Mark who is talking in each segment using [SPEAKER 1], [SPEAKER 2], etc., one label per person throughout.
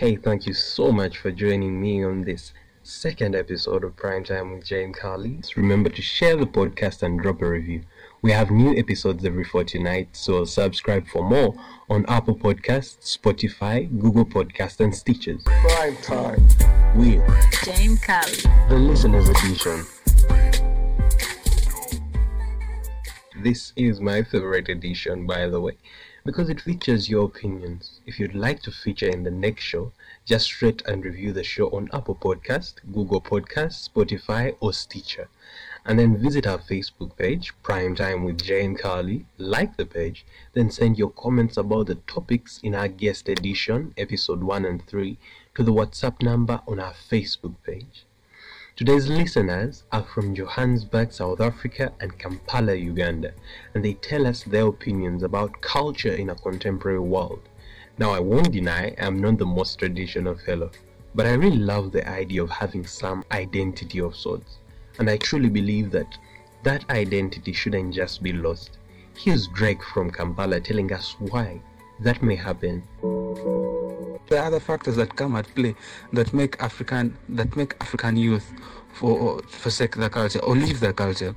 [SPEAKER 1] Hey, thank you so much for joining me on this second episode of Prime Time with James Carly. Remember to share the podcast and drop a review. We have new episodes every fortnight, so subscribe for more on Apple Podcasts, Spotify, Google Podcasts, and Stitcher. Prime Time with
[SPEAKER 2] James Carly,
[SPEAKER 1] the Listeners Edition. This is my favorite edition, by the way because it features your opinions. If you'd like to feature in the next show, just rate and review the show on Apple Podcast, Google Podcast, Spotify, or Stitcher. And then visit our Facebook page, Prime Time with James Carly, like the page, then send your comments about the topics in our guest edition, episode 1 and 3, to the WhatsApp number on our Facebook page. Today's listeners are from Johannesburg, South Africa and Kampala, Uganda, and they tell us their opinions about culture in a contemporary world. Now, I won't deny I'm not the most traditional fellow, but I really love the idea of having some identity of sorts, and I truly believe that that identity shouldn't just be lost. Here's Drake from Kampala telling us why that may happen.
[SPEAKER 3] There are other factors that come at play that make African that make African youth for forsake their culture or leave their culture.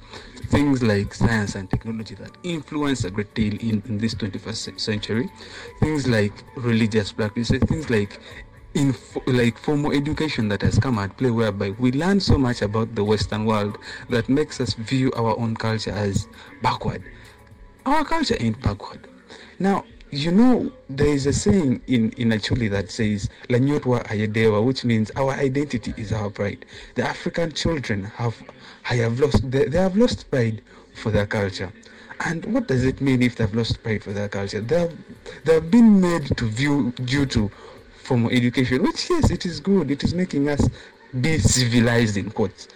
[SPEAKER 3] Things like science and technology that influence a great deal in, in this 21st century. Things like religious practices. Things like in like formal education that has come at play whereby we learn so much about the western world that makes us view our own culture as backward our culture ain't backward now you know, there is a saying in, in Acholi that says, Lanyotwa Ayadewa, which means our identity is our pride. The African children have, have lost, they, they have lost pride for their culture. And what does it mean if they've lost pride for their culture? They have, they have been made to view due to formal education, which yes, it is good. It is making us be civilized in quotes.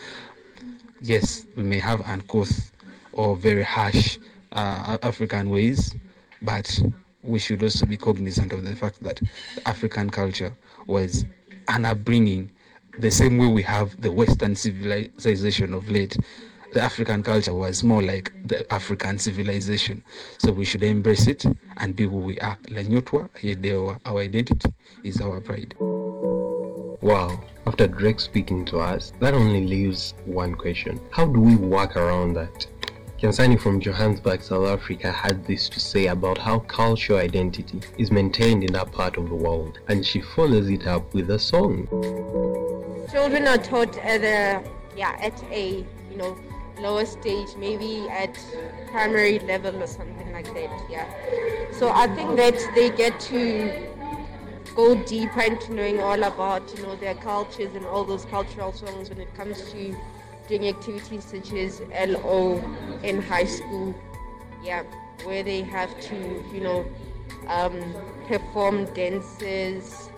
[SPEAKER 3] Yes, we may have uncouth or very harsh uh, African ways, but we should also be cognizant of the fact that African culture was an upbringing the same way we have the Western civilization of late. The African culture was more like the African civilization. So we should embrace it and be who we are. Lanyotwa, our identity is our pride.
[SPEAKER 1] Wow. After Drake speaking to us, that only leaves one question. How do we work around that? Kansani from Johannesburg, South Africa had this to say about how cultural identity is maintained in that part of the world, and she follows it up with a song.
[SPEAKER 4] Children are taught at a yeah at a you know lower stage, maybe at primary level or something like that. Yeah. So I think that they get to go deeper into knowing all about you know their cultures and all those cultural songs when it comes to doing activities such as LO in high school, yeah, where they have to, you know, um, perform dances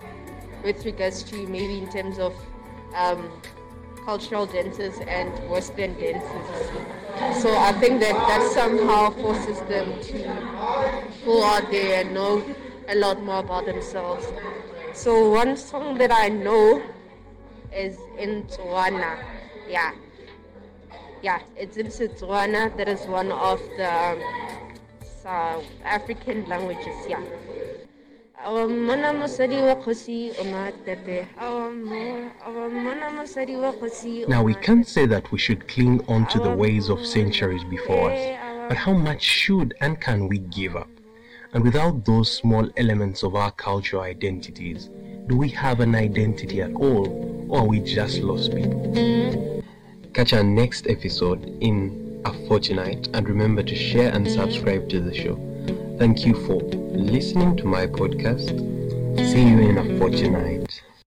[SPEAKER 4] with regards to maybe in terms of um, cultural dances and Western dances. So I think that that somehow forces them to go out there and know a lot more about themselves. So one song that I know is in Tswana. Yeah, yeah, it's in Setswana. That is one of the um, South African languages. Yeah.
[SPEAKER 1] Um, um, um, now we can't say that we should cling on to the ways of centuries before us, but how much should and can we give up? And without those small elements of our cultural identities, do we have an identity at all, or are we just lost people? Catch our next episode in a fortnight and remember to share and subscribe to the show. Thank you for listening to my podcast. See you in a fortnight.